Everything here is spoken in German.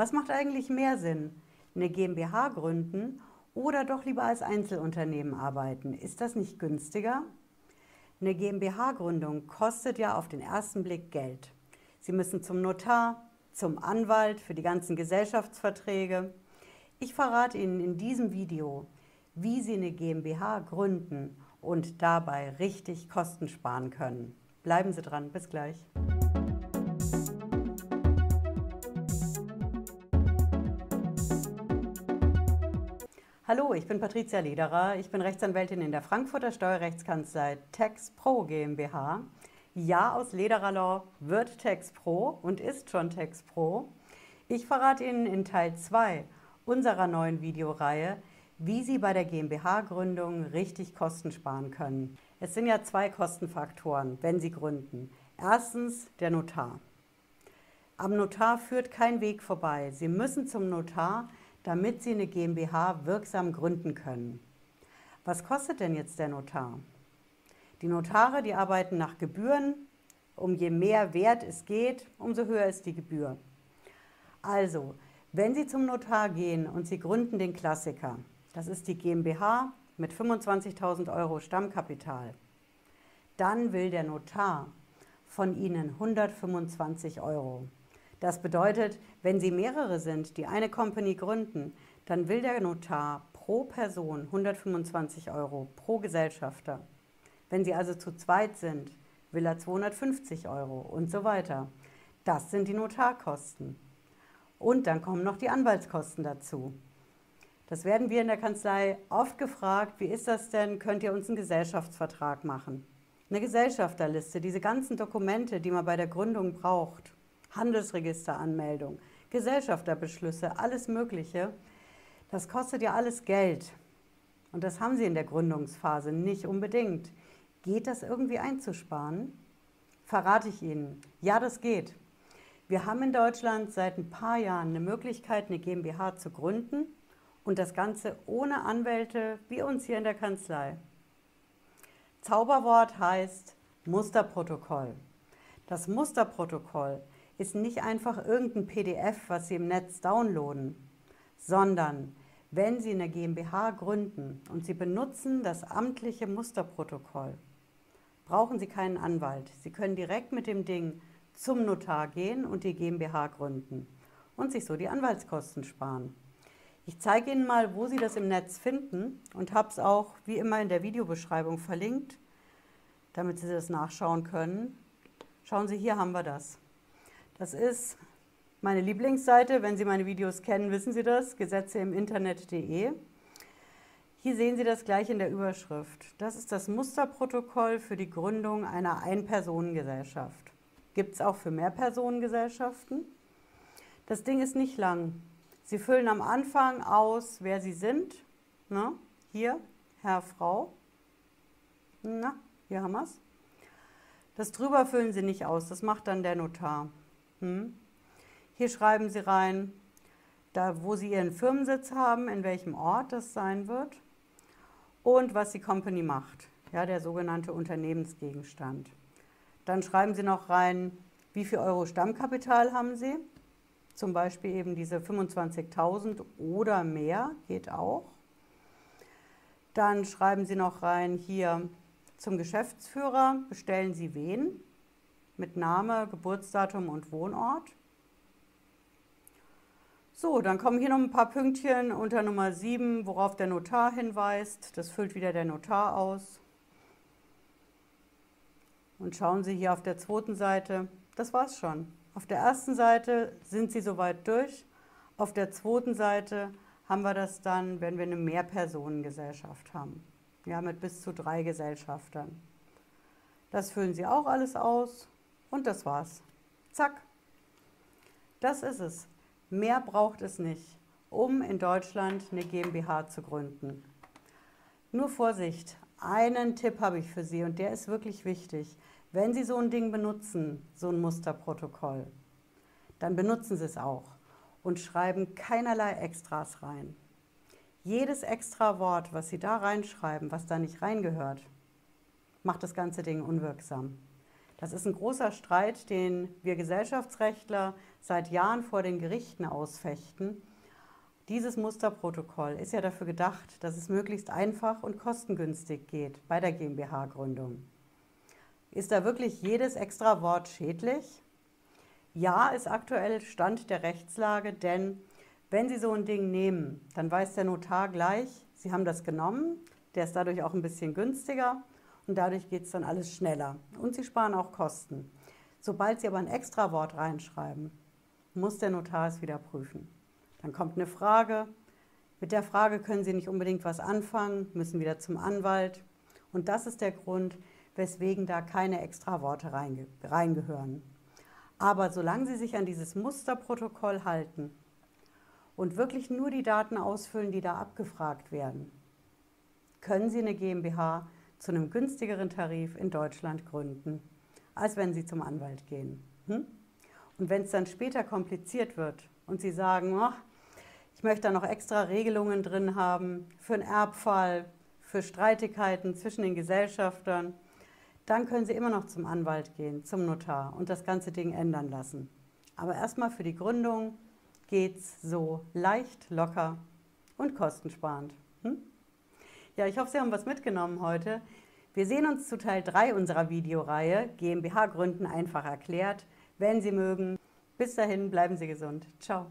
Was macht eigentlich mehr Sinn? Eine GmbH gründen oder doch lieber als Einzelunternehmen arbeiten? Ist das nicht günstiger? Eine GmbH-Gründung kostet ja auf den ersten Blick Geld. Sie müssen zum Notar, zum Anwalt für die ganzen Gesellschaftsverträge. Ich verrate Ihnen in diesem Video, wie Sie eine GmbH gründen und dabei richtig Kosten sparen können. Bleiben Sie dran, bis gleich. Hallo, ich bin Patricia Lederer. Ich bin Rechtsanwältin in der Frankfurter Steuerrechtskanzlei Tax Pro GmbH. Ja, aus Lederer Law wird Tax Pro und ist schon Tax Pro. Ich verrate Ihnen in Teil 2 unserer neuen Videoreihe, wie Sie bei der GmbH-Gründung richtig Kosten sparen können. Es sind ja zwei Kostenfaktoren, wenn Sie gründen. Erstens der Notar. Am Notar führt kein Weg vorbei. Sie müssen zum Notar, damit Sie eine GmbH wirksam gründen können. Was kostet denn jetzt der Notar? Die Notare, die arbeiten nach Gebühren. Um je mehr Wert es geht, umso höher ist die Gebühr. Also, wenn Sie zum Notar gehen und Sie gründen den Klassiker, das ist die GmbH mit 25.000 Euro Stammkapital, dann will der Notar von Ihnen 125 Euro. Das bedeutet, wenn Sie mehrere sind, die eine Company gründen, dann will der Notar pro Person 125 Euro pro Gesellschafter. Wenn Sie also zu zweit sind, will er 250 Euro und so weiter. Das sind die Notarkosten. Und dann kommen noch die Anwaltskosten dazu. Das werden wir in der Kanzlei oft gefragt, wie ist das denn, könnt ihr uns einen Gesellschaftsvertrag machen? Eine Gesellschafterliste, diese ganzen Dokumente, die man bei der Gründung braucht. Handelsregisteranmeldung, Gesellschafterbeschlüsse, alles Mögliche. Das kostet ja alles Geld. Und das haben Sie in der Gründungsphase nicht unbedingt. Geht das irgendwie einzusparen? Verrate ich Ihnen. Ja, das geht. Wir haben in Deutschland seit ein paar Jahren eine Möglichkeit, eine GmbH zu gründen und das Ganze ohne Anwälte wie uns hier in der Kanzlei. Zauberwort heißt Musterprotokoll. Das Musterprotokoll ist nicht einfach irgendein PDF, was Sie im Netz downloaden, sondern wenn Sie eine GmbH gründen und Sie benutzen das amtliche Musterprotokoll, brauchen Sie keinen Anwalt. Sie können direkt mit dem Ding zum Notar gehen und die GmbH gründen und sich so die Anwaltskosten sparen. Ich zeige Ihnen mal, wo Sie das im Netz finden und habe es auch wie immer in der Videobeschreibung verlinkt, damit Sie das nachschauen können. Schauen Sie, hier haben wir das. Das ist meine Lieblingsseite. Wenn Sie meine Videos kennen, wissen Sie das. Gesetze im Internet.de. Hier sehen Sie das gleich in der Überschrift. Das ist das Musterprotokoll für die Gründung einer Ein-Personen-Gesellschaft. Gibt es auch für Mehrpersonengesellschaften. Das Ding ist nicht lang. Sie füllen am Anfang aus, wer Sie sind. Na, hier, Herr, Frau. Na, hier haben wir es. Das drüber füllen Sie nicht aus, das macht dann der Notar. Hm? Hier schreiben Sie rein, da, wo Sie Ihren Firmensitz haben, in welchem Ort das sein wird und was die Company macht, ja, der sogenannte Unternehmensgegenstand. Dann schreiben Sie noch rein, wie viel Euro Stammkapital haben Sie, zum Beispiel eben diese 25.000 oder mehr, geht auch. Dann schreiben Sie noch rein hier zum Geschäftsführer, bestellen Sie wen, mit Name, Geburtsdatum und Wohnort. So, dann kommen hier noch ein paar Pünktchen unter Nummer 7, worauf der Notar hinweist. Das füllt wieder der Notar aus. Und schauen Sie hier auf der zweiten Seite, das war's schon. Auf der ersten Seite sind Sie soweit durch. Auf der zweiten Seite haben wir das dann, wenn wir eine Mehrpersonengesellschaft haben. Ja, mit bis zu drei Gesellschaftern. Das füllen Sie auch alles aus. Und das war's. Zack. Das ist es. Mehr braucht es nicht, um in Deutschland eine GmbH zu gründen. Nur Vorsicht, einen Tipp habe ich für Sie und der ist wirklich wichtig. Wenn Sie so ein Ding benutzen, so ein Musterprotokoll, dann benutzen Sie es auch und schreiben keinerlei Extras rein. Jedes extra Wort, was Sie da reinschreiben, was da nicht reingehört, macht das ganze Ding unwirksam. Das ist ein großer Streit, den wir Gesellschaftsrechtler seit Jahren vor den Gerichten ausfechten. Dieses Musterprotokoll ist ja dafür gedacht, dass es möglichst einfach und kostengünstig geht bei der GmbH-Gründung. Ist da wirklich jedes extra Wort schädlich? Ja, ist aktuell Stand der Rechtslage, denn wenn Sie so ein Ding nehmen, dann weiß der Notar gleich, Sie haben das genommen, der ist dadurch auch ein bisschen günstiger und dadurch geht es dann alles schneller. Und Sie sparen auch Kosten. Sobald Sie aber ein Extrawort reinschreiben, muss der Notar es wieder prüfen. Dann kommt eine Frage. Mit der Frage können Sie nicht unbedingt was anfangen, müssen wieder zum Anwalt. Und das ist der Grund, weswegen da keine Extraworte reinge reingehören. Aber solange Sie sich an dieses Musterprotokoll halten und wirklich nur die Daten ausfüllen, die da abgefragt werden, können Sie eine GmbH zu einem günstigeren Tarif in Deutschland gründen, als wenn Sie zum Anwalt gehen. Hm? Und wenn es dann später kompliziert wird und Sie sagen, oh, ich möchte da noch extra Regelungen drin haben für einen Erbfall, für Streitigkeiten zwischen den Gesellschaftern, dann können Sie immer noch zum Anwalt gehen, zum Notar und das ganze Ding ändern lassen. Aber erstmal für die Gründung geht es so leicht, locker und kostensparend. Hm? Ja, ich hoffe, Sie haben was mitgenommen heute. Wir sehen uns zu Teil 3 unserer Videoreihe GmbH Gründen einfach erklärt. Wenn Sie mögen, bis dahin bleiben Sie gesund. Ciao.